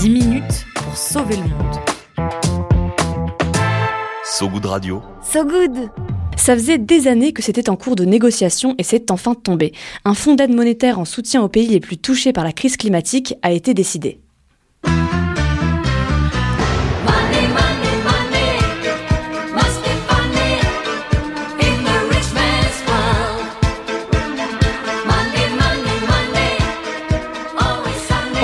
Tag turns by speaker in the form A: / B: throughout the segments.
A: 10 minutes pour sauver le monde.
B: So Good Radio.
C: So good
D: Ça faisait des années que c'était en cours de négociation et c'est enfin tombé. Un fonds d'aide monétaire en soutien aux pays les plus touchés par la crise climatique a été décidé.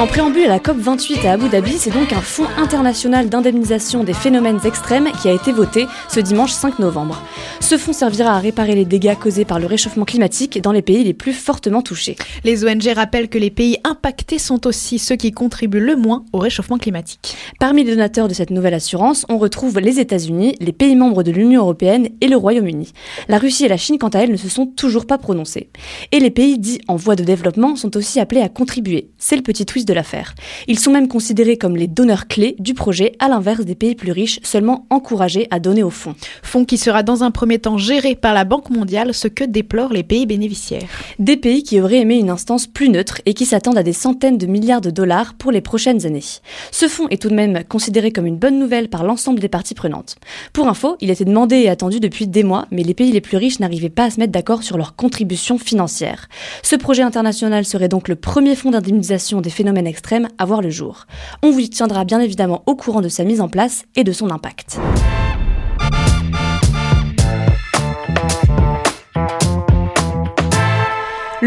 D: En préambule à la COP28 à Abu Dhabi, c'est donc un fonds international d'indemnisation des phénomènes extrêmes qui a été voté ce dimanche 5 novembre. Ce fonds servira à réparer les dégâts causés par le réchauffement climatique dans les pays les plus fortement touchés.
E: Les ONG rappellent que les pays impactés sont aussi ceux qui contribuent le moins au réchauffement climatique.
D: Parmi les donateurs de cette nouvelle assurance, on retrouve les États-Unis, les pays membres de l'Union européenne et le Royaume-Uni. La Russie et la Chine, quant à elles, ne se sont toujours pas prononcés. Et les pays dits en voie de développement sont aussi appelés à contribuer. C'est le petit twist de l'affaire. Ils sont même considérés comme les donneurs clés du projet, à l'inverse des pays plus riches, seulement encouragés à donner au fonds.
E: Fonds qui sera dans un premier temps géré par la Banque mondiale, ce que déplorent les pays bénéficiaires.
D: Des pays qui auraient aimé une instance plus neutre et qui s'attendent à des centaines de milliards de dollars pour les prochaines années. Ce fonds est tout de même considéré comme une bonne nouvelle par l'ensemble des parties prenantes. Pour info, il était demandé et attendu depuis des mois, mais les pays les plus riches n'arrivaient pas à se mettre d'accord sur leur contribution financière. Ce projet international serait donc le premier fonds d'indemnisation des phénomènes extrêmes à voir le jour. On vous tiendra bien évidemment au courant de sa mise en place et de son impact.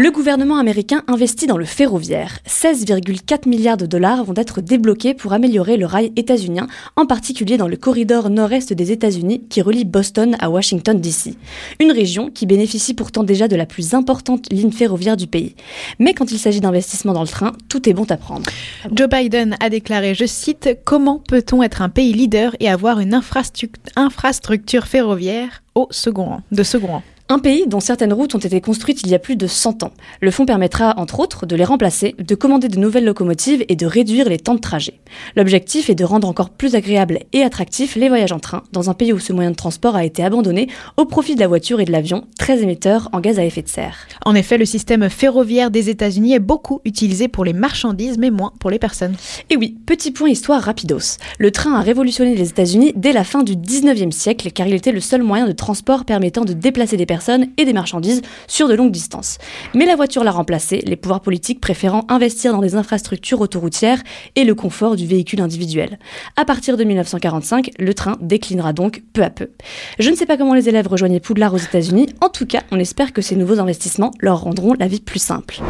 D: Le gouvernement américain investit dans le ferroviaire. 16,4 milliards de dollars vont être débloqués pour améliorer le rail états-unien, en particulier dans le corridor nord-est des États-Unis qui relie Boston à Washington DC. Une région qui bénéficie pourtant déjà de la plus importante ligne ferroviaire du pays. Mais quand il s'agit d'investissement dans le train, tout est bon à prendre.
E: Joe Biden a déclaré, je cite, Comment peut-on être un pays leader et avoir une infrastruc- infrastructure ferroviaire au second rang, de second rang?
D: Un pays dont certaines routes ont été construites il y a plus de 100 ans. Le fonds permettra, entre autres, de les remplacer, de commander de nouvelles locomotives et de réduire les temps de trajet. L'objectif est de rendre encore plus agréables et attractifs les voyages en train, dans un pays où ce moyen de transport a été abandonné au profit de la voiture et de l'avion, très émetteurs en gaz à effet de serre.
E: En effet, le système ferroviaire des États-Unis est beaucoup utilisé pour les marchandises, mais moins pour les personnes.
D: Et oui, petit point histoire rapidos. Le train a révolutionné les États-Unis dès la fin du 19e siècle, car il était le seul moyen de transport permettant de déplacer des personnes et des marchandises sur de longues distances. Mais la voiture l'a remplacé, les pouvoirs politiques préférant investir dans les infrastructures autoroutières et le confort du véhicule individuel. À partir de 1945, le train déclinera donc peu à peu. Je ne sais pas comment les élèves rejoignaient Poudlard aux États-Unis, en tout cas, on espère que ces nouveaux investissements leur rendront la vie plus simple.